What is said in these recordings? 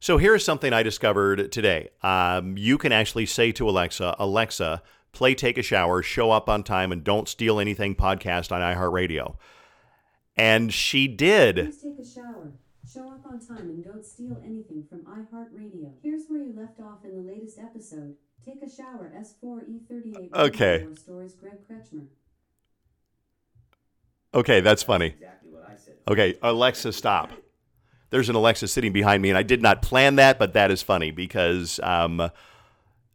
So here's something I discovered today. Um, you can actually say to Alexa, Alexa, play Take a Shower, Show Up on Time, and Don't Steal Anything podcast on iHeartRadio. And she did. Please take a shower. Show up on time and don't steal anything from iHeartRadio. Here's where you left off in the latest episode. Take a shower. S4E38. Okay. Stories. Greg Kretschmer. Okay, that's funny. Exactly what I said. Okay, Alexa, stop. There's an Alexa sitting behind me, and I did not plan that, but that is funny because um,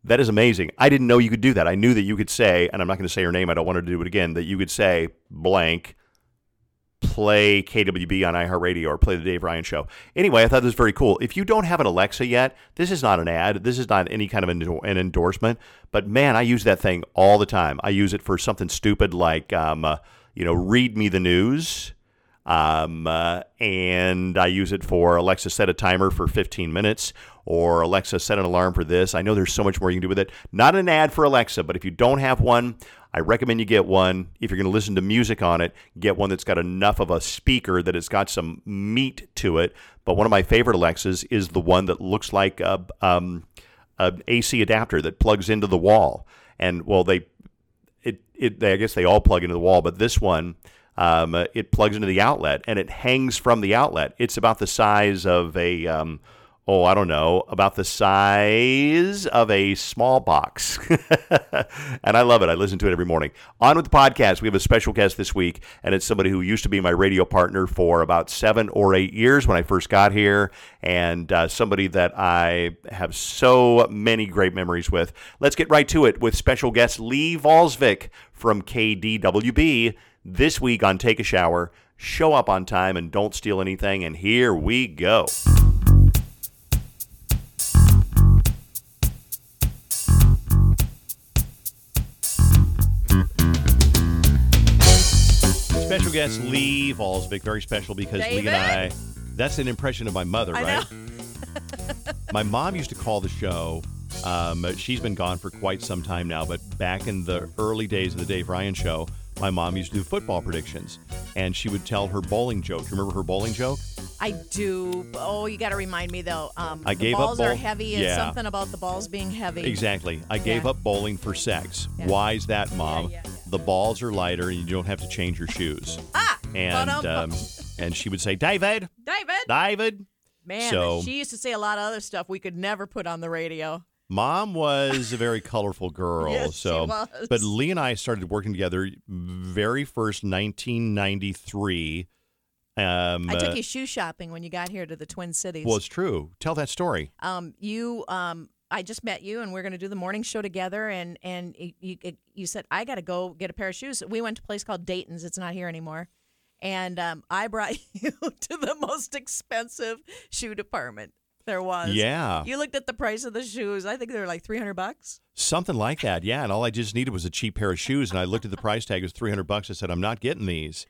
that is amazing. I didn't know you could do that. I knew that you could say, and I'm not going to say her name, I don't want her to do it again, that you could say blank, play KDWB on iHeartRadio or play the Dave Ryan Show. Anyway, I thought this was very cool. If you don't have an Alexa yet, this is not an ad. This is not any kind of an, endorsement. But man, I use that thing all the time. I use it for something stupid like, um, uh, you know, read me the news. Um, uh, and I use it for Alexa set a timer for 15 minutes or Alexa set an alarm for this. I know there's so much more you can do with it. Not an ad for Alexa, but if you don't have one, I recommend you get one. If you're going to listen to music on it, get one that's got enough of a speaker that it's got some meat to it. But one of my favorite Alexas is the one that looks like a, um, a AC adapter that plugs into the wall. And well, they it, it they, I guess they all plug into the wall, but this one um, uh, it plugs into the outlet and it hangs from the outlet. It's about the size of a um, oh I don't know about the size of a small box, and I love it. I listen to it every morning. On with the podcast. We have a special guest this week, and it's somebody who used to be my radio partner for about seven or eight years when I first got here, and uh, somebody that I have so many great memories with. Let's get right to it with special guest Lee Valsvik from KDWB this week on Take a Shower. Show up on time and don't steal anything. And here we go. Special guest Lee Valsvik, very special because Lee and I, that's an impression of my mother, I right? my mom used to call the show. Um, she's been gone for quite some time now, but back in the early days of the Dave Ryan show, my mom used to do football predictions, and she would tell her bowling joke. Remember her bowling joke? I do. Oh, you got to remind me though. Um, I the gave up balls are heavy. It's Yeah. something about the balls being heavy. Exactly. I gave Yeah. up bowling for sex. Yeah. Why is that, mom? The balls are lighter, and you don't have to change your shoes. Ah, And um, and she would say, David, David. David. Man, so- she used to say a lot of other stuff we could never put on the radio. Mom was a very colorful girl. Yes, she so, was. but Lee and I started working together very first 1993. Um, I uh, took you shoe shopping when you got here to the Twin Cities. well, it's true. Tell that story. um, you, um, I just met you, and we're going to do the morning show together. And and you, you, you said I got to go get a pair of shoes. We went to a place called Dayton's. It's not here anymore. And um, I brought you to the most expensive shoe department there was. Yeah. You looked at the price of the shoes. I think they were like three hundred bucks. Something like that, yeah. And all I just needed was a cheap pair of shoes, and I looked at the price tag; it was three hundred bucks. I said, "I'm not getting these."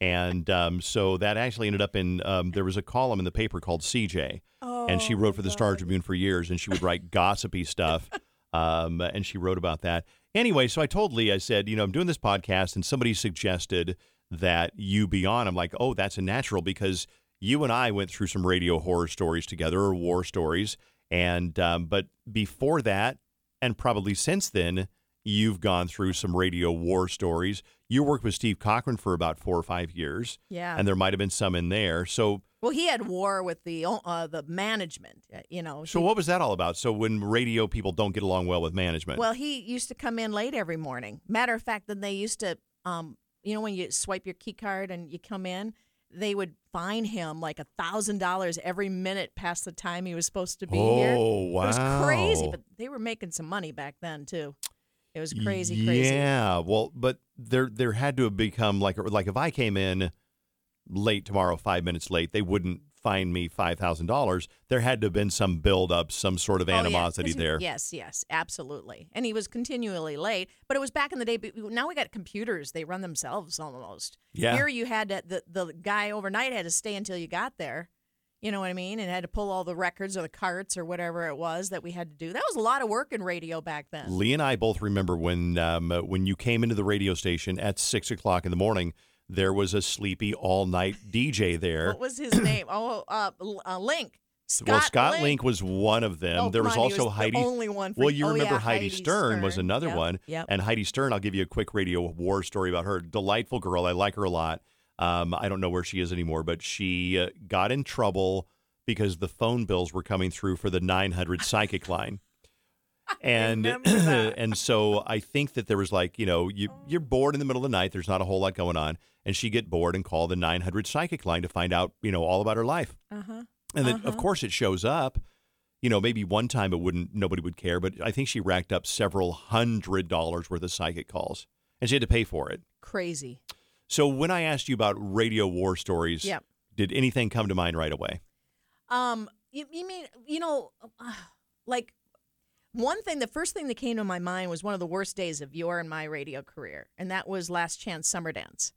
And um, so that actually ended up in um, there was a column in the paper called CJ, and she wrote for the Star Tribune for years, and she would write gossipy stuff, um, and she wrote about that. Anyway, so I told Lee, I said, you know, I'm doing this podcast, and somebody suggested that you be on. I'm like, oh, that's a natural because you and I went through some radio horror stories together or war stories, and um, but before that, and probably since then, you've gone through some radio war stories. You worked with Steve Cochran for about four or five years, Yeah. and there might have been some in there. So, Well, he had war with the uh, the management. You know. so He- what was that all about? So when radio people don't get along well with management, Well, he used to come in late every morning. Matter of fact, then they used to, um, you know, when you swipe your key card and you come in, they would fine him like a thousand dollars every minute past the time he was supposed to be here. Oh, wow, It was crazy, but they were making some money back then too. It was crazy, crazy. Yeah, well, but there there had to have become like like if I came in late tomorrow, five minutes late, they wouldn't fine me five thousand dollars. There had to have been some build up, some sort of Oh, yeah, animosity 'cause he- there. Yes, yes, absolutely. And he was continually late, but it was back in the day. Now we got computers; they run themselves almost. Yeah. Here you had to, the the guy overnight had to stay until you got there. You know what I mean? And had to pull all the records or the carts or whatever it was that we had to do. That was a lot of work in radio back then. Lee and I both remember when um, when you came into the radio station at six o'clock in the morning. There was a sleepy all night DJ there. What was his name? Oh, uh, uh, Link. Scott well, Scott Link. Link was one of them. Oh, there was on, also was the Heidi. only one for- well, you oh, remember yeah, Heidi, Heidi Stern, was another Yep, one. yep. And Heidi Stern, I'll give you a quick radio war story about her. Delightful girl. I like her a lot. Um, I don't know where she is anymore, but she uh, got in trouble because the phone bills were coming through for the 900 psychic line. And and so I think that there was like you know you you're bored in the middle of the night. There's not a whole lot going on, and she get bored and call the 900 psychic line to find out you know all about her life. Uh-huh. And then, Uh-huh. of course, it shows up. You know, maybe one time it wouldn't, nobody would care, but I think she racked up several hundred dollars worth of psychic calls, and she had to pay for it. Crazy. So when I asked you about radio war stories, Yep. did anything come to mind right away? Um, you, you mean you know, uh, like one thing. The first thing that came to my mind was one of the worst days of your and my radio career, and that was Last Chance Summer Dance.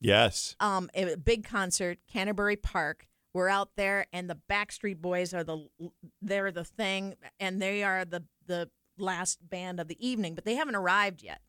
Yes. Um, a big concert, Canterbury Park. We're out there, and the Backstreet Boys are the they're the thing, and they are the the last band of the evening, but they haven't arrived yet.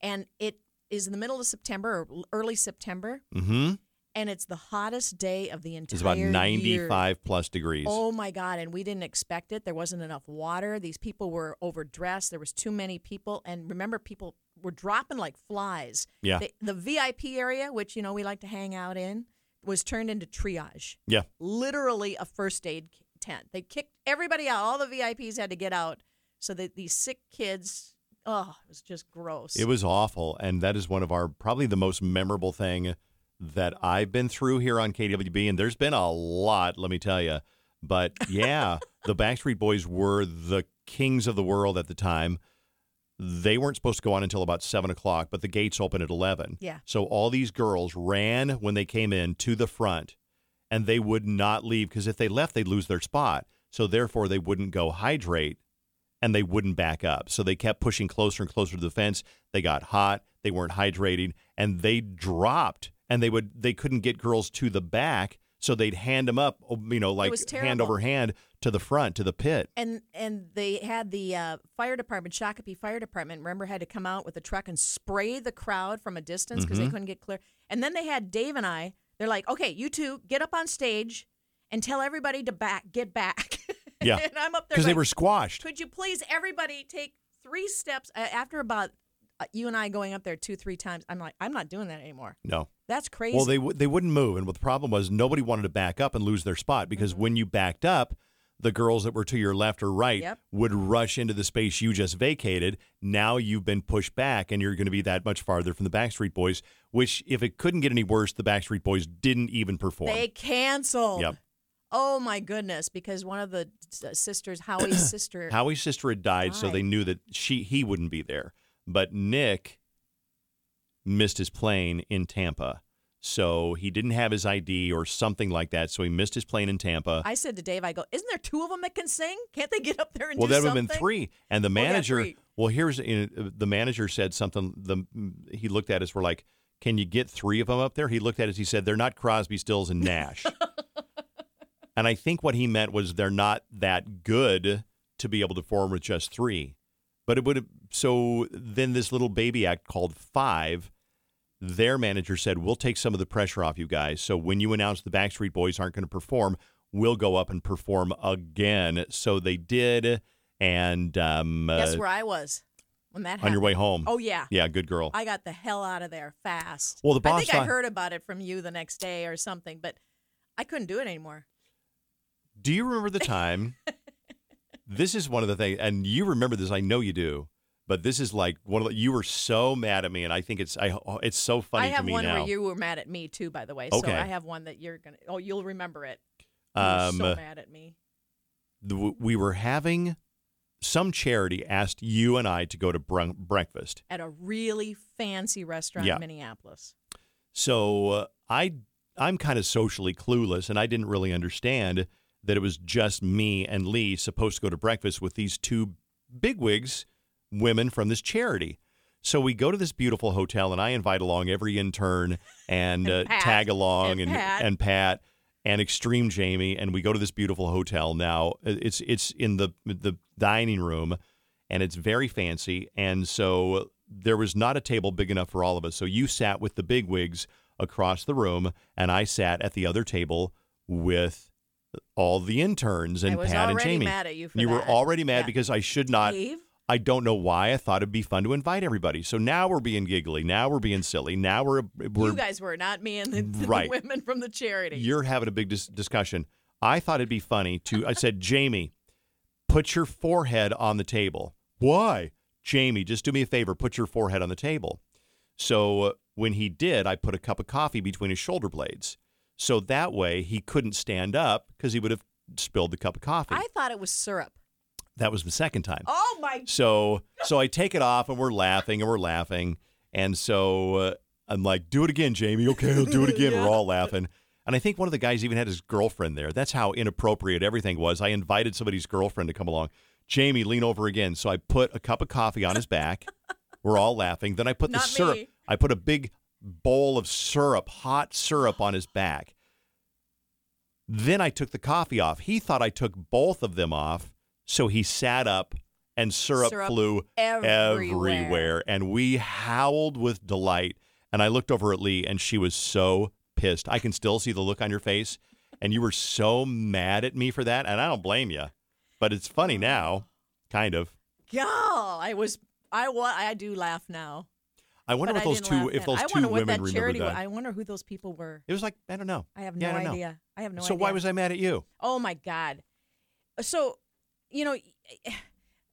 And it is in the middle of September or early September, Mm-hmm. And it's the hottest day of the entire It's about year. 95 plus degrees. Oh my God! And we didn't expect it. There wasn't enough water. These people were overdressed. There was too many people. And remember, people were dropping like flies. Yeah. The, the VIP area, which you know we like to hang out in, was turned into triage. Yeah. Literally a first aid tent. They kicked everybody out. All the VIPs had to get out, so that these sick kids. Oh, it was just gross. It was awful, and that is one of our probably the most memorable thing that I've been through here on KDWB, and there's been a lot, let me tell you. But yeah, the Backstreet Boys were the kings of the world at the time. They weren't supposed to go on until about seven o'clock, but the gates open at eleven. Yeah. So all these girls ran when they came in to the front, and they would not leave because if they left, they'd lose their spot. So therefore, they wouldn't go hydrate and they wouldn't back up. So they kept pushing closer and closer to the fence. They got hot. They weren't hydrating, and they dropped. And they would they couldn't get girls to the back, so they'd hand them up, oh, you know, like hand over hand to the front to the pit. and and they had the uh, fire department, Shakopee Fire Department. Remember, had to come out with a truck and spray the crowd from a distance because Mm-hmm. they couldn't get clear. And then they had Dave and I. They're like, "Okay, you two get up on stage and tell everybody to back, get back." Yeah. and I'm up there Because they were squashed. Could you please, everybody, take three steps uh, after about Uh, you and I going up there two, three times? I'm like, I'm not doing that anymore. No. That's crazy. Well, they w- they wouldn't move, and what the problem was, nobody wanted to back up and lose their spot because mm-hmm. when you backed up, the girls that were to your left or right Yep. would rush into the space you just vacated. Now you've been pushed back, and you're going to be that much farther from the Backstreet Boys. Which, if it couldn't get any worse, the Backstreet Boys didn't even perform. They canceled. Yep. Oh my goodness! Because one of the uh, sisters, Howie's sister, Howie's sister had died, so they knew that she he wouldn't be there. But Nick missed his plane in Tampa. So he didn't have his ID or something like that. So he missed his plane in Tampa. I said to Dave, I go, isn't there two of them that can sing? Can't they get up there and well, do that would have been three. And the Oh, yeah, manager, well, here's uh, the manager said something. The he looked at us. We're like, can you get three of them up there? He looked at us. He said, they're not Crosby, Stills, and Nash. and I think what he meant was they're not that good to be able to form with just three. But it would have. So then this little baby act called Five. Their manager said, "We'll take some of the pressure off you guys. So when you announce the Backstreet Boys aren't going to perform, we'll go up and perform again." So they did, and um, Guess uh, where I was when that on your way home. Oh yeah. yeah, good girl. I got the hell out of there fast. Well, the boss. I think I heard about it from you the next day or something, but I couldn't do it anymore. Do you remember the time? this is one of the things, and you remember this. I know you do. But this is like one of the, you were so mad at me, and I think it's I oh, it's so funny I have one now. where you were mad at me too, by the way. Okay. So I have one that you're gonna. Oh, you'll remember it. You um, so mad at me. the, we were having some charity asked you and I to go to brun- breakfast. At a really fancy restaurant Yeah. in Minneapolis. So uh, I I'm kind of socially clueless, and I didn't really understand that it was just me and Lee supposed to go to breakfast with these two bigwigs, women from this charity. So we go to this beautiful hotel, and I invite along every intern and, And uh, tag along And and Pat. and Pat and Extreme Jamie, and we go to this beautiful hotel. Now it's it's in the the dining room, and it's very fancy, and so there was not a table big enough for all of us. So you sat with the bigwigs across the room, and I sat at the other table with all the interns and Pat and Jamie. mad at you for you were already mad Yeah. because I should not. Dave? I don't know why I thought it'd be fun to invite everybody. So now we're being giggly. Now we're being silly. Now we're we're you guys were not me and the, the women from the charity. you're having a big dis- discussion. I thought it'd be funny to. I said, Jamie, put your forehead on the table. Why, Jamie? Just do me a favor. Put your forehead on the table. So uh, when he did, I put a cup of coffee between his shoulder blades. So that way he couldn't stand up because he would have spilled the cup of coffee. I thought it was syrup. That was the second time. Oh my! So so I take it off and we're laughing and we're laughing. And so uh, I'm like, do it again, Jamie. Okay, I'll do it again. We're all laughing. And I think one of the guys even had his girlfriend there. That's how inappropriate everything was. I invited somebody's girlfriend to come along. Jamie, lean over again. So I put a cup of coffee on his back. We're all laughing. Then I put the syrup. me. I put a big bowl of syrup, hot syrup on his back. Then I took the coffee off. He thought I took both of them off. So he sat up and syrup, Syrup flew everywhere. everywhere. And we howled with delight. And I looked over at Lee and she was so pissed. I can still see the look on your face. And you were so mad at me for that. And I don't blame you. But it's funny now, kind of. Yeah, I was. I wa- I do laugh now. I wonder but if I those two if those two what women that remember that. I wonder who those people were. it was like, I don't know. I have Yeah, no I don't know. idea. I have no idea. so idea. why was I mad at you? Oh my God. So, you know,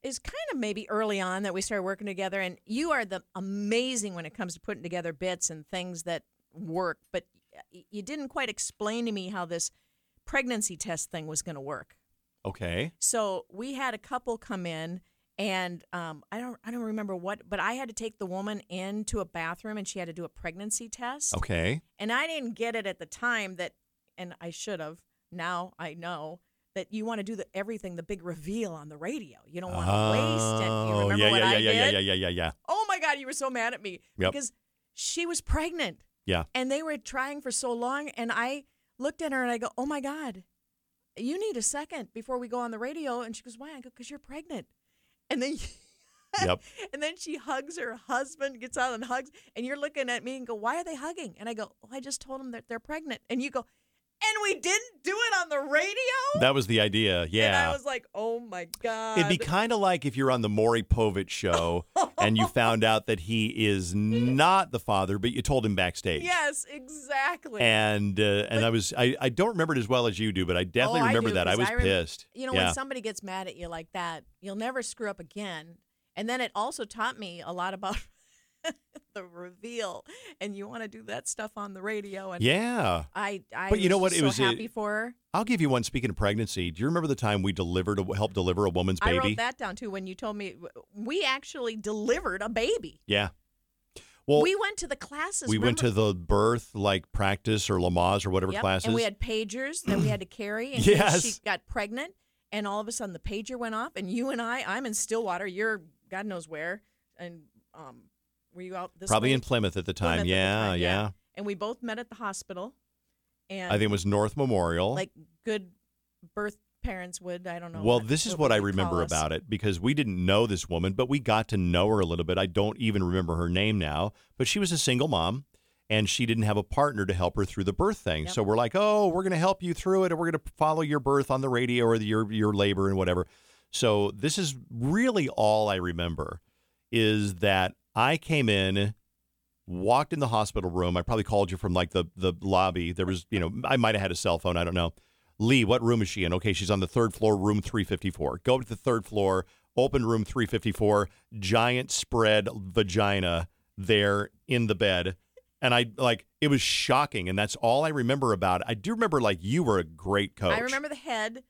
it's kind of maybe early on that we started working together, and you are the amazing when it comes to putting together bits and things that work. But you didn't quite explain to me how this pregnancy test thing was going to work. Okay. So we had a couple come in, and um, I don't I don't remember what, but I had to take the woman into a bathroom, and she had to do a pregnancy test. Okay. And I didn't get it at the time that, and I should have. Now I know that you want to do the everything, the big reveal on the radio. You don't want to waste it. You Oh, remember yeah, what yeah, I yeah, did? yeah, yeah, yeah, yeah, yeah. Oh my God, you were so mad at me Yep. because she was pregnant Yeah. and they were trying for so long. And I looked at her and I go, "Oh my God, you need a second before we go on the radio." And she goes, "Why?" I go, "Because you're pregnant." And then. Yep. And then she hugs her husband, gets out and hugs, and you're looking at me and go, "Why are they hugging?" And I go, "Oh, I just told them that they're pregnant." And you go, "And we didn't do it on the radio." That was the idea. Yeah. And I was like, "Oh my god!" It'd be kind of like if you're on the Maury Povich show and you found out that he is not the father, but you told him backstage. yes, exactly. And uh, and I was I, I don't remember it as well as you do, but I definitely Oh, I remember do, that. I was I rem- pissed. you know, yeah. when somebody gets mad at you like that, you'll never screw up again. And then it also taught me a lot about the reveal, and you want to do that stuff on the radio. And yeah. I, I But you know what? It was so a- happy for her. I'll give you one. Speaking of pregnancy, do you remember the time we delivered a, helped deliver a woman's I baby? wrote that down too when you told me we actually delivered a baby. Yeah. Well, we went to the classes. we went to the birth like practice or Lamaze or whatever Yep, classes. and we had pagers that we had to carry. And Yes. she got pregnant, and all of a sudden the pager went off, and you and I, I'm in Stillwater, you're God knows where, and um, were you out this Probably in Plymouth at the time. Plymouth at the yeah, time, yeah, And we both met at the hospital, and I think it was North Memorial. like good birth parents would. I don't know. well, this is what I remember about it because we didn't know this woman, but we got to know her a little bit. I don't even remember her name now, but she was a single mom and she didn't have a partner to help her through the birth thing. Yep. So we're like, "Oh, we're going to help you through it and we're going to follow your birth on the radio or your your labor and whatever." So this is really all I remember is that I came in walked in the hospital room. I probably called you from like the the lobby. There was, you know, I might have had a cell phone. I don't know. Lee, what room is she in? Okay, she's on the third floor, room 354. Go to the third floor, open room 354, giant spread vagina there in the bed. And I like it was shocking, and that's all I remember about it. I do remember like you were a great coach. I remember the head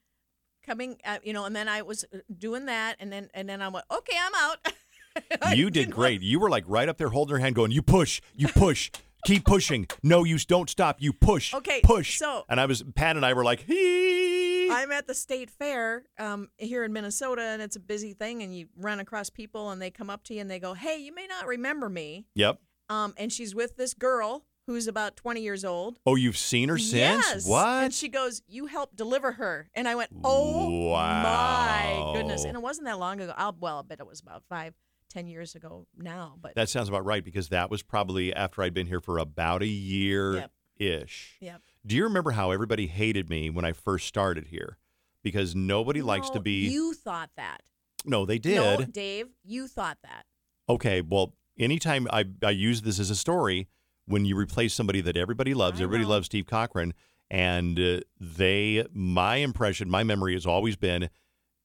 coming, at, you know, and then I was uh, doing that, and then and then I went, okay, I'm out. You did great. You were like right up there holding her hand, going, "You push, you push, keep pushing. No, you don't stop. You push, Okay, push." so- and I was Pat and I were like, "Hee." I'm at the state fair um, here in Minnesota, and it's a busy thing. And you run across people, and they come up to you and they go, "Hey, you may not remember me." Yep. Um, and she's with this girl who's about 20 years old. Oh, you've seen her since? Yes. What? And she goes, "You helped deliver her." And I went, "Oh Wow. my goodness!" And it wasn't that long ago. I'll, well, I bet it was about five, ten years ago now. But that sounds about right because that was probably after I'd been here for about a year Yep. ish. Yep. Do you remember how everybody hated me when I first started here? Because nobody likes to No, be. You thought that. no, they did. No, Dave, you thought that. Okay, well, anytime I, I use this as a story, when you replace somebody that everybody loves, I everybody know. loves Steve Cochran, and uh, they, my impression, my memory has always been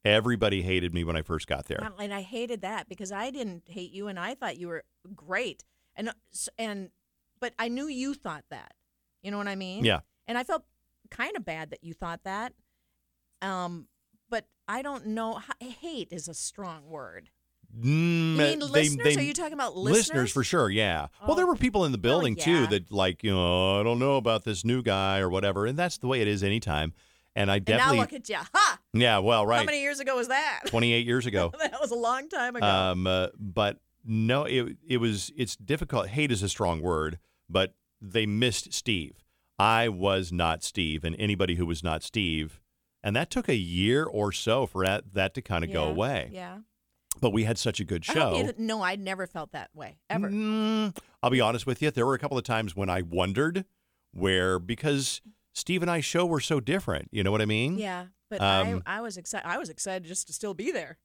everybody hated me when I first got there. And I hated that because I didn't hate you, and I thought you were great. And uh, and but I knew you thought that. You know what I mean? Yeah. And I felt kind of bad that you thought that. Um, but I don't know. Hate is a strong word. Mm, You mean they- listeners? they- Are you talking about listeners? for sure, yeah. well, there Oh, were people in the well, building too yeah. that like, you know, I don't know about this new guy or whatever, and that's the way it is anytime. And I definitely And now look at you. Ha! yeah, well, right. How many years ago was that? 28 years ago. that was a long time ago. Um, uh, but no, it it was it's difficult. Hate is a strong word, but they missed Steve. I was not Steve, and anybody who was not Steve, and that took a year or so for that that to kind of go away. Yeah. But we had such a good I hope you show. no, I never felt that way ever. Mm, I'll be honest with you. There were a couple of times when I wondered where because Steve and I show were so different. You know what I mean? Yeah, but Um, I, I was excited. I was excited just to still be there.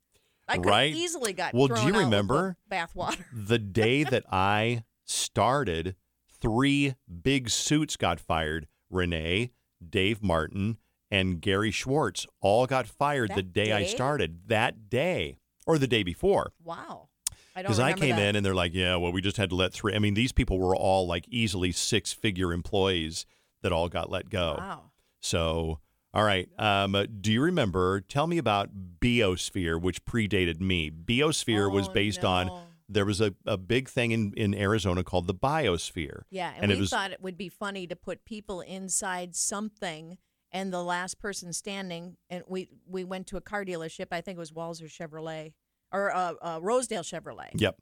I could Right? easily got Well, do you remember bathwater? the day that I started, three big suits got fired. Renee, Dave Martin, and Gary Schwartz all got fired the That day, I started. That day, or the day before. Wow, Because I remember came that. in and they're like, yeah, well, we just had to let three. I mean, these people were all like easily six figure employees that all got let go. Wow. So, all right. Um, do you remember? Tell me about Biosphere, which predated me. Biosphere was Oh, based on there was a, a big thing in, in Arizona called the Biosphere. Yeah, and, And it we was- thought it would be funny to put people inside something, and the last person standing. And we we went to a car dealership. I think it was Walser Chevrolet or uh, uh, Rosedale Chevrolet. Yep.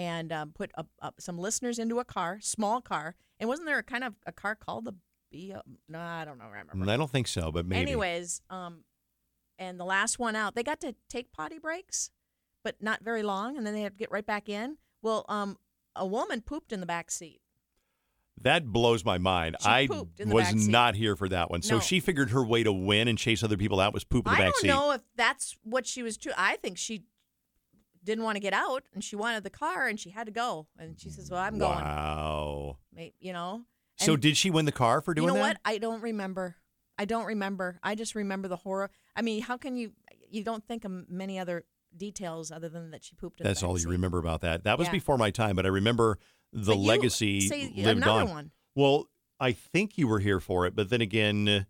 And um, put up, up some listeners into a car, small car. And wasn't there a kind of a car called the B? No, I don't know. I Remember. I don't think so, but maybe. Anyways, um, and the last one out, they got to take potty breaks, but not very long, and then they had to get right back in. Well, um, a woman pooped in the back seat. That blows my mind. She I pooped in the was not here for that one. So No. she figured her way to win and chase other people out was poop in the I back don't seat. know if that's what she was. Too. I think she didn't want to get out, and she wanted the car, and she had to go. And she says, "Well, I'm going." Wow. You know. So did she win the car for doing that? you know that? what? I don't remember. I don't remember. I just remember the horror. I mean, how can you? You don't think of many other details other than that she pooped. In That's all you remember about that. That was Yeah. before my time, but I remember the you- legacy lived on. one. Well, I think you were here for it, but then again,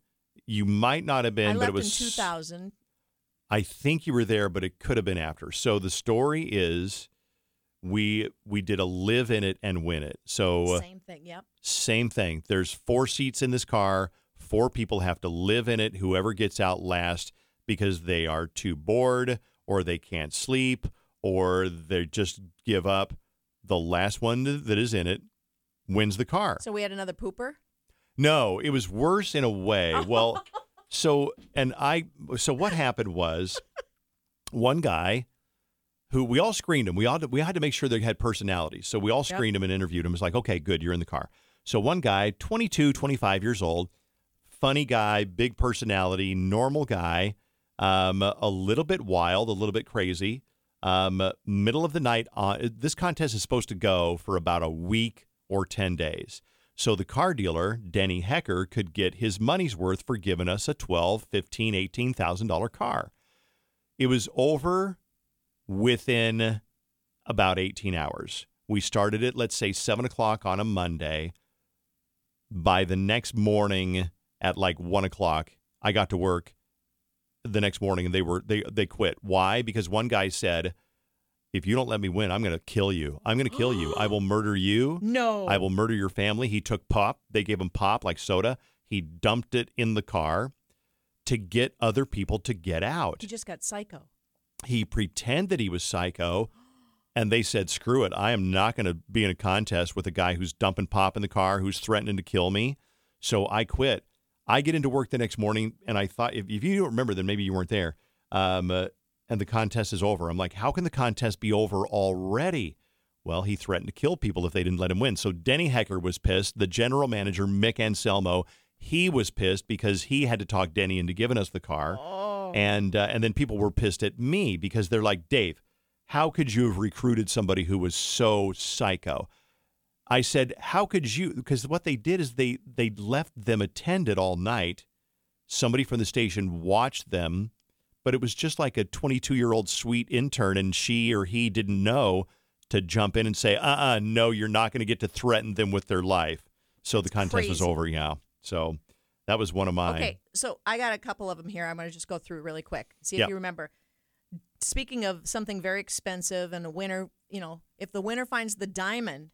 you might not have been. I but left it was in 2000. I think you were there, but it could have been after. So the story is, we we did a live in it and win it. So uh, Same thing. Yep. same thing. There's four seats in this car. Four people have to live in it. Whoever gets out last because they are too bored or they can't sleep or they just give up. The last one that is in it wins the car. So we had another pooper. No, it was worse in a way. Well, so and I so what happened was one guy who we all screened him. We all we had to make sure they had personalities. So we all Yep. screened him and interviewed him. It's like, "Okay, good, you're in the car." So one guy, 22, 25 years old, funny guy, big personality, normal guy, um, a little bit wild, a little bit crazy. Um, middle of the night on this contest is supposed to go for about a week or 10 days. So the car dealer, Denny Hecker, could get his money's worth for giving us a 12, 15, 18,000 dollar car. It was over within about 18 hours. We started at, let's say, 7 o'clock on a Monday. By the next morning at like 1 o'clock, I got to work the next morning and they were they they quit. Why? Because one guy said, "If you don't let me win, I'm going to kill you. I'm going to kill you. I will murder you. No. I will murder your family." He took pop. They gave him pop like soda. He dumped it in the car to get other people to get out He just got psycho. he pretended he was psycho and they said screw it i am not going to be in a contest with a guy who's dumping pop in the car who's threatening to kill me so i quit i get into work the next morning and i thought if, if you don't remember then maybe you weren't there um, uh, and the contest is over i'm like how can the contest be over already well he threatened to kill people if they didn't let him win so denny hecker was pissed the general manager mick anselmo He was pissed because he had to talk Denny into giving us the car, Oh. and uh, and then people were pissed at me because they're like, Dave, how could you have recruited somebody who was so psycho? I said, how could you? Because what they did is they they left them attended all night. Somebody from the station watched them, but it was just like a 22 year old sweet intern, and she or he didn't know to jump in and say, uh uh no, you're not going to get to threaten them with their life. So the contest was over. Yeah. So that was one of mine. Okay, so I got a couple of them here. I'm going to just go through really quick. See if Yep. you remember. Speaking of something very expensive and a winner, you know, if the winner finds the diamond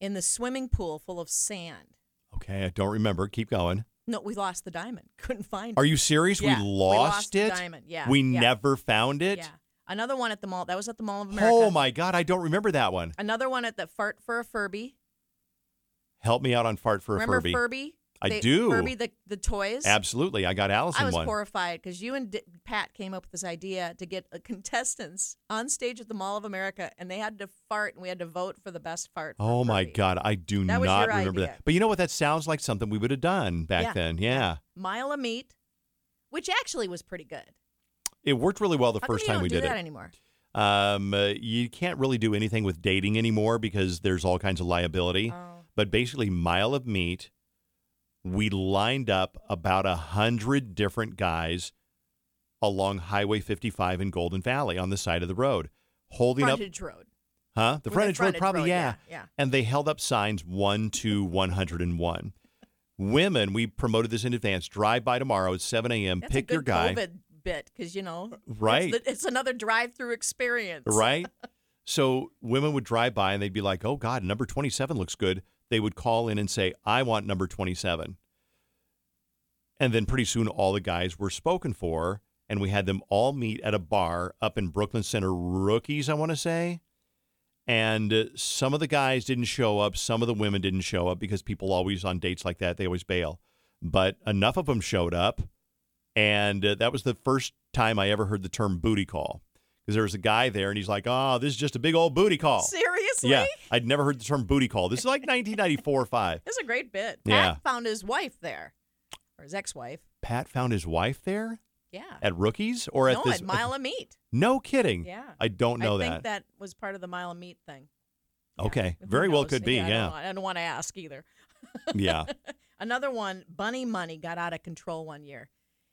in the swimming pool full of sand. Okay. I don't remember. Keep going. No, we lost the diamond. Couldn't find it. Are it. you serious? Yeah, we we lost lost the it. diamond. Yeah, We yeah. never found it. Yeah. Another one at the mall. That was at the Mall of America. Oh my God! I don't remember that one. Another one at the Fart for a Furby. Help me out on fart for a Furby. Remember Furby. Furby? I They- do. Furby, the, the toys? Absolutely, I got Allison I was one. horrified because you and D- Pat came up with this idea to get uh, contestants on stage at the Mall of America, and they had to fart, and we had to vote for the best fart. Oh my God! I do That not remember idea. that. But you know what? That sounds like something we would have done back Yeah. then. Yeah. Mile of meat, which actually was pretty good. it worked really well the How first time we do did that it. anymore? Um, uh, you can't really do anything with dating anymore because there's all kinds of liability. Oh. But basically, mile of meat, we lined up about a hundred different guys along Highway 55 in Golden Valley on the side of the road, holding up, Frontage Road. huh? The With frontage, road, frontage probably, yeah. yeah. And they held up signs one to 101. Women, we promoted this in advance. Drive by tomorrow at 7 a.m. That's Pick a good your guy. COVID bit because you know, Right. It's, the- it's another drive-through experience, right? So women would drive by and they'd be like, "Oh God, number twenty-seven looks good." They would call in and say, "I want number twenty-seven," and then pretty soon all the guys were spoken for, and we had them all meet at a bar up in Brooklyn Center. Rookies, I want to say. And uh, some of the guys didn't show up. Some of the women didn't show up because people always on dates like that they always bail. But enough of them showed up, and uh, that was the first time I ever heard the term booty call because there was a guy there and he's like, "Oh, this is just a big old booty call." Seriously? Yeah, I'd never heard the term booty call. This is like 1994 or five. It's a great bit. Pat Yeah. found his wife there, or his ex-wife. Pat found his wife there Yeah. at Rookies or at no, this. at Mile of Meat. no kidding. Yeah. I don't know I that. I think that was part of the Mile of Meat thing. Yeah. Okay. Very well could be, I yeah. don't. I don't want to ask either. yeah. Another one, Bunny Money got out of control one year.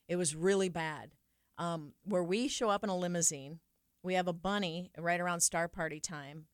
It was really bad. Um, where we show up in a limousine, we have a bunny right around Star Party time.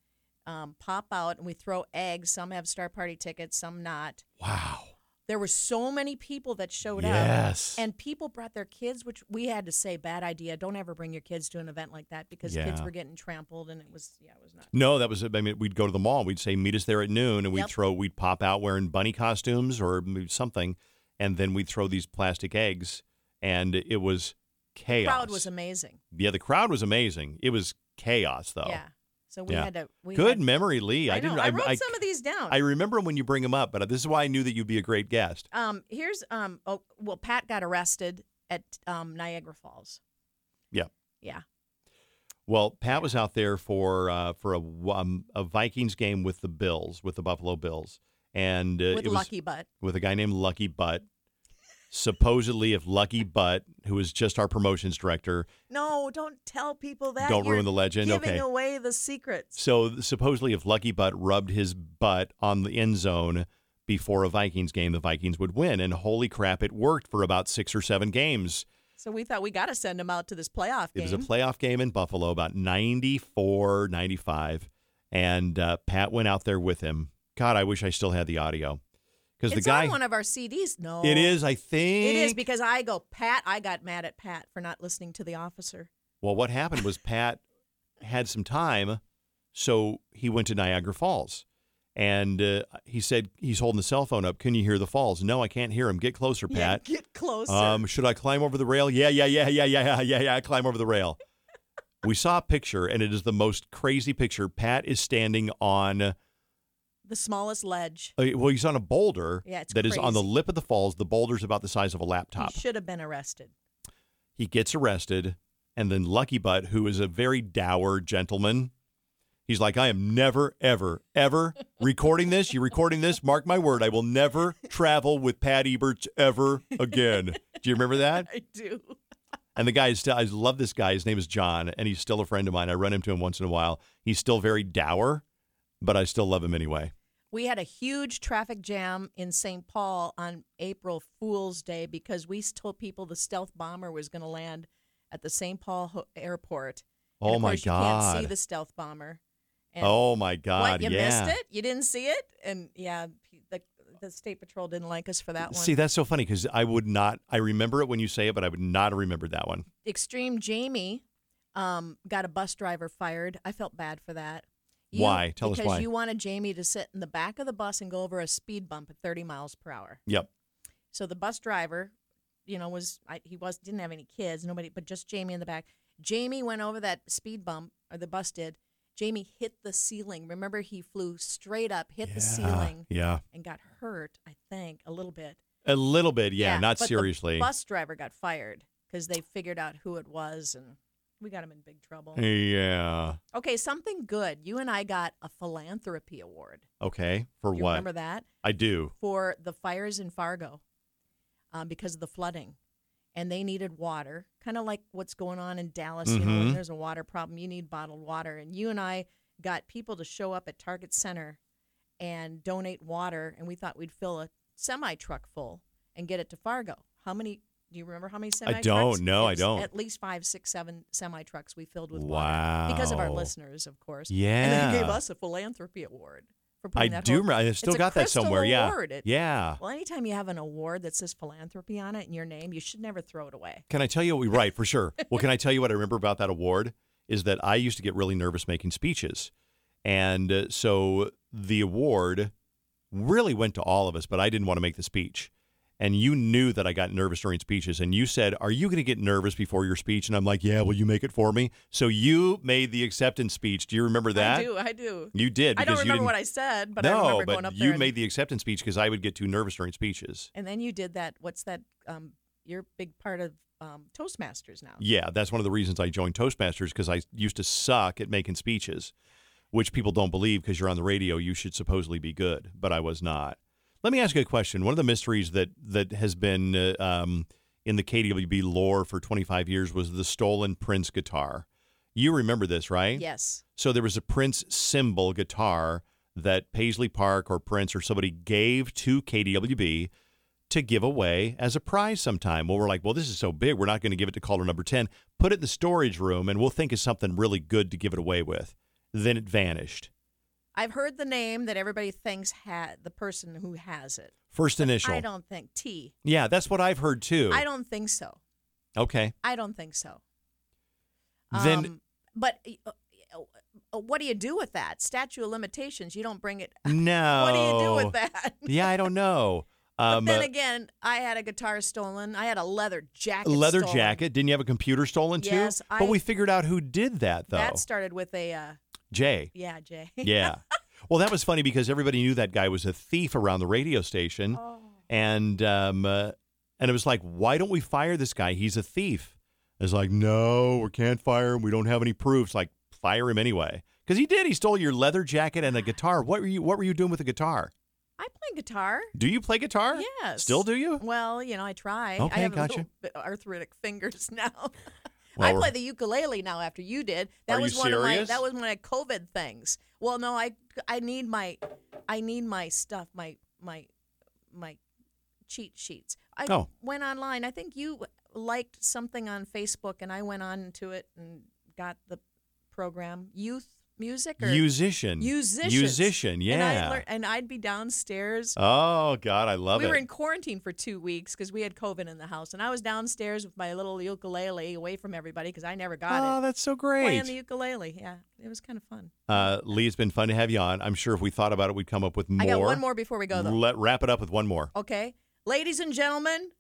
Um, pop out and we throw eggs. Some have Star Party tickets, some not. Wow. There were so many people that showed Yes. up, and people brought their kids, which we had to say, bad idea. Don't ever bring your kids to an event like that because kids were getting trampled, and it was yeah, it was not. No, that was. I mean, we'd go to the mall. We'd say, "Meet us there at noon," and we'd Yep. throw. We'd pop out wearing bunny costumes or something, and then we'd throw these plastic eggs, and it was chaos. The crowd was amazing. yeah, the crowd was amazing. It was chaos, though. Yeah. So we Yeah. had to. We Good had, memory, Lee. I, didn't. know. I wrote some of these down. I remember 'em when you bring them up, but this is why I knew that you'd be a great guest. um, here's um. Oh, well, Pat got arrested at um Niagara Falls. Yeah. Yeah. Well, Pat was out there for uh, for a um, a Vikings game with the Bills, with the Buffalo Bills, and uh, With it was Lucky Butt. with a guy named Lucky Butt. Supposedly, if Lucky Butt, who is just our promotions director, No, don't tell people that. Don't You're ruin the legend. Giving Okay. away the secrets. so supposedly if Lucky Butt rubbed his butt on the end zone before a Vikings game, the Vikings would win. And holy crap, it worked for about six or seven games. So we thought we got to send him out to this playoff game. It was a playoff game in Buffalo, about 94, 95. And uh, Pat went out there with him. God, I wish I still had the audio. Because the it's guy. on one of our CDs. No, it is, I think. It is because I go, Pat. I got mad at Pat for not listening to the officer. Well, what happened was Pat had some time, so he went to Niagara Falls. And uh, he said he's holding the cell phone up. Can you hear the falls? No, I can't hear him. Get closer, Yeah, Pat. get closer. Um, should I climb over the rail? Yeah, yeah, yeah, yeah, yeah, yeah, yeah, yeah. Climb over the rail. we saw a picture, and it is the most crazy picture. Pat is standing on, the smallest ledge. Uh, well, he's on a boulder Yeah, that is on the lip of the falls. The boulder's about the size of a laptop. He should have been arrested. He gets arrested, and then Lucky Butt, who is a very dour gentleman, He's like, I am never, ever, ever recording this. You're recording this? Mark my word, I will never travel with Pat Eberts ever again. Do you remember that? I do. And the guy is still, I love this guy. His name is John, and he's still a friend of mine. I run into him once in a while. He's still very dour, but I still love him anyway. We had a huge traffic jam in St. Paul on April Fool's Day because we told people the stealth bomber was going to land at the St. Paul ho- airport. And Oh of my god! You can't see the stealth bomber. And Oh my God. what? You yeah. missed it? You didn't see it? And yeah, the the state patrol didn't like us for that one. See, that's so funny because I would not, I remember it when you say it, but I would not have remembered that one. Extreme Jamie um, got a bus driver fired. I felt bad for that. Why? Tell us because you wanted Jamie to sit in the back of the bus and go over a speed bump at 30 miles per hour. Yep. So the bus driver, you know, was I, he was didn't have any kids, nobody, but just Jamie in the back. Jamie went over that speed bump, or the bus did. Jamie hit the ceiling. Remember, he flew straight up, hit the ceiling, Yeah. and got hurt. I think a little bit. A little bit. Yeah. not but the seriously. bus driver got fired because they figured out who it was, and we got him in big trouble. yeah. Okay, something good. You and I got a philanthropy award. Okay. For you what? remember that? I do. For the fires in Fargo um, because of the flooding. And they needed water, kind of like what's going on in Dallas. You know, when Mhm. there's a water problem, you need bottled water. And you and I got people to show up at Target Center and donate water. And we thought we'd fill a semi truck full and get it to Fargo. How many? Do you remember how many semi? I don't. No, I don't. At least five, six, seven semi trucks we filled with Wow. water because of our listeners, of course. Yeah. And Yeah. they gave us a philanthropy award for I putting that I do. whole- remember. I still got that somewhere. Yeah. It- Yeah. Well, anytime you have an award that says philanthropy on it in your name, you should never throw it away. Can I tell you what we right for sure? Well, can I tell you what I remember about that award is that I used to get really nervous making speeches, and uh, so the award really went to all of us, but I didn't want to make the speech. And you knew that I got nervous during speeches, and you said, "Are you going to get nervous before your speech?" And I'm like, "Yeah, will you make it for me?" So you made the acceptance speech. Do you remember that? I do. I do. You did. I don't you remember what I said, but I no, remember but going up you there. and, made the acceptance speech because I would get too nervous during speeches. and then you did that. What's that? Um, you're a big part of um, Toastmasters now. Yeah, that's one of the reasons I joined Toastmasters because I used to suck at making speeches, which people don't believe because you're on the radio. You should supposedly be good, but I was not. Let me ask you a question. One of the mysteries that that has been uh, um, in the KDWB lore for 25 years was the stolen Prince guitar. You remember this, right? Yes. So there was a Prince symbol guitar that Paisley Park or Prince or somebody gave to KDWB to give away as a prize sometime. Well, we're like, well, this is so big, we're not going to give it to caller number 10. Put it in the storage room and we'll think of something really good to give it away with. Then it vanished. I've heard the name that everybody thinks had the person who has it. First initial. I don't think T. Yeah, that's what I've heard too. I don't think so. Okay. I don't think so. Then Um, but uh, uh, what do you do with that statute of limitations? You don't bring it. no. What do you do with that? yeah, I don't know. Um, but then uh, again, I had a guitar stolen. I had a leather jacket. leather stolen. jacket. Didn't you have a computer stolen too? Yes, but I- we figured out who did that though. That started with a uh, Jay. yeah, Jay. Yeah. well, that was funny because everybody knew that guy was a thief around the radio station, Oh. and um, uh, and it was like, why don't we fire this guy? He's a thief. It's like, no, we can't fire him. We don't have any proofs. Like, fire him anyway, because he did. He stole your leather jacket and a guitar. What were you What were you doing with the guitar? I play guitar. Do you play guitar? Yes. Still do you? Well, you know, I try. Okay, I have gotcha. little bit arthritic fingers now. I play the ukulele now after you did. That Are you was one of my that was one of my COVID things. Well, no, I I need my I need my stuff, my my my cheat sheets. I Oh. went online. I think you liked something on Facebook and I went on to it and got the program Yousician Music or Musician. Musicians. Musician. Yeah. And, I learned, and I'd be downstairs oh God, I love it. we were in quarantine for two weeks because we had COVID in the house, and I was downstairs with my little ukulele away from everybody because I never got it. oh, that's so great. Playing the ukulele, yeah, it was kind of fun. Uh, Lee, it's been fun to have you on. I'm sure if we thought about it, we'd come up with more. I got one more before we go, though. Let wrap it up with one more. Okay, ladies and gentlemen,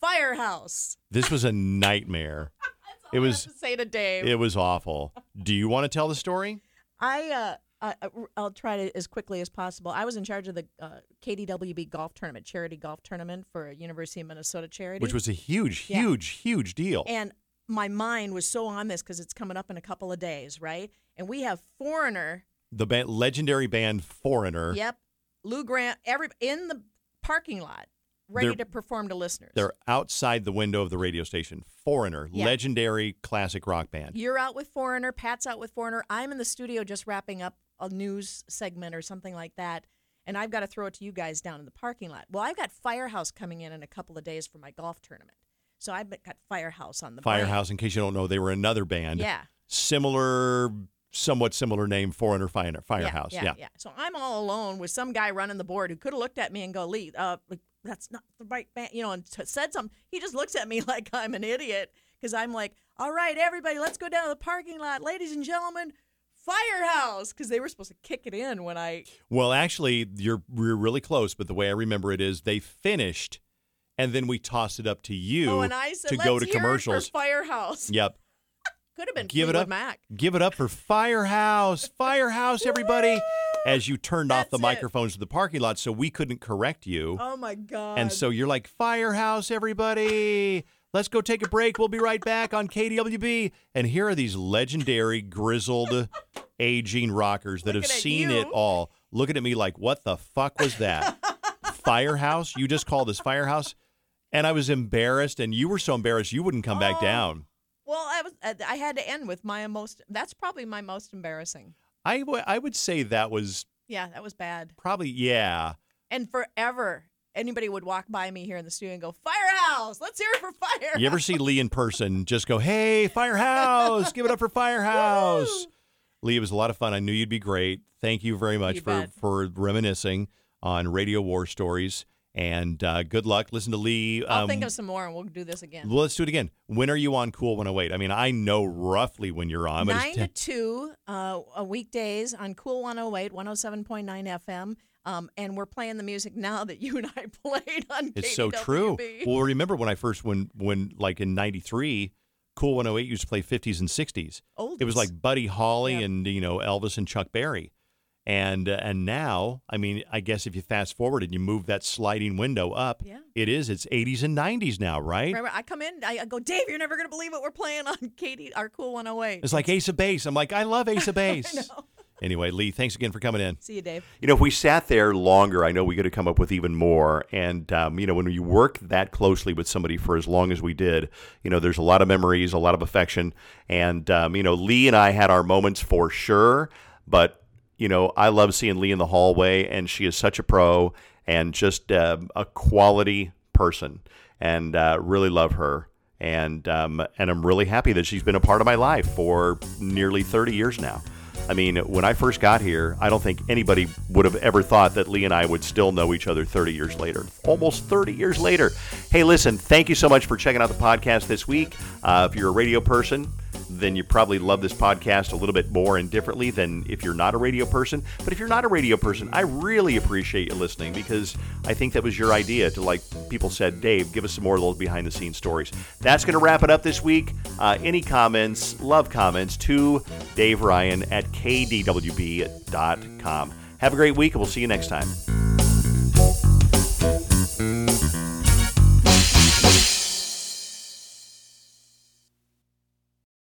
Firehouse. This was a nightmare. it was to say to Dave. it was awful. Do you want to tell the story? I uh, I, I'll try to as quickly as possible. I was in charge of the uh, KDWB golf tournament, charity golf tournament for University of Minnesota charity, Which was a huge, Yeah. huge, huge deal. and my mind was so on this because it's coming up in a couple of days, right? And we have Foreigner. The band, legendary band Foreigner. Yep. Lou Gramm. Every in the parking lot, ready They're- to perform to listeners. They're outside the window of the radio station. Foreigner, Yeah. legendary classic rock band. You're out with Foreigner. Pat's out with Foreigner. I'm in the studio just wrapping up a news segment or something like that. And I've got to throw it to you guys down in the parking lot. Well, I've got Firehouse coming in in a couple of days for my golf tournament. So I've got Firehouse on the brain. Firehouse, in case you don't know, they were another band. Yeah. Similar, somewhat similar name, Foreigner Fire, Firehouse. Yeah, yeah, yeah. So I'm all alone with some guy running the board who could have looked at me and go, Lee, uh, like, that's not the right band, you know, and t- said something. He just looks at me like I'm an idiot because I'm like, all right, everybody, let's go down to the parking lot. Ladies and gentlemen, Firehouse. Because they were supposed to kick it in when I, Well, actually, you're you're really close, but the way I remember it is they finished, and then we tossed it up to you oh, and I said, to go to commercials. Firehouse. Yep. Could have been Give it up. Mac. Give it up for Firehouse. Firehouse, everybody. As you turned off the it. microphones to the parking lot, so we couldn't correct you. Oh, my God. And so you're like, Firehouse, everybody. Let's go take a break. We'll be right back on KDWB. And here are these legendary, grizzled, aging rockers that have Looking at seen you. it all. Looking at me like, what the fuck was that? Firehouse? You just called this Firehouse? And I was embarrassed, and you were so embarrassed you wouldn't come back Oh. down. Well, I, was, uh, I had to end with my most, that's probably my most embarrassing. I, w- I would say that was Yeah, that was bad. probably, yeah. And forever, anybody would walk by me here in the studio and go, Firehouse, let's hear it for Fire. You ever see Lee in person just go, hey, Firehouse, give it up for Firehouse. Lee, it was a lot of fun. I knew you'd be great. Thank you very much You for, bet. for reminiscing on Radio War Stories. And uh, good luck. Listen to Lee. I'll um, think of some more and we'll do this again. Well, let's do it again. When are you on Cool 108? I mean, I know roughly when you're on, but Nine it's to two uh, weekdays on Cool 108, 107.9 FM. Um, and we're playing the music now that you and I played on it's so true. Well, remember when I first, when, when like in 93, Cool 108 used to play 50s and 60s. It was like Buddy Holly Yep. and you know Elvis and Chuck Berry, and uh, and now I mean I guess if you fast forward and you move that sliding window up, Yeah. it is it's 80s and 90s now, right? Remember, I come in, I, I go, Dave, you're never going to believe what we're playing on Katie, our Cool 108. It's like Ace of Base. I'm like I love Ace of Base. know. Anyway, Lee, thanks again for coming in. See you, Dave. You know, if we sat there longer, I know we could have come up with even more. And, um, you know, when you work that closely with somebody for as long as we did, you know, there's a lot of memories, a lot of affection. And, um, you know, Lee and I had our moments for sure. But, you know, I love seeing Lee in the hallway, and she is such a pro and just um, a quality person. And uh, really love her. And, um, and I'm really happy that she's been a part of my life for nearly 30 years now. I mean, when I first got here, I don't think anybody would have ever thought that Lee and I would still know each other 30 years later. Almost 30 years later. Hey, listen, thank you so much for checking out the podcast this week. Uh, if you're a radio person, then you probably love this podcast a little bit more and differently than if you're not a radio person. But if you're not a radio person, I really appreciate you listening because I think that was your idea to, like people said, Dave, give us some more of those behind the scenes stories. That's going to wrap it up this week. Uh, any comments, love comments to Dave Ryan at kdwb.com. Have a great week, and we'll see you next time.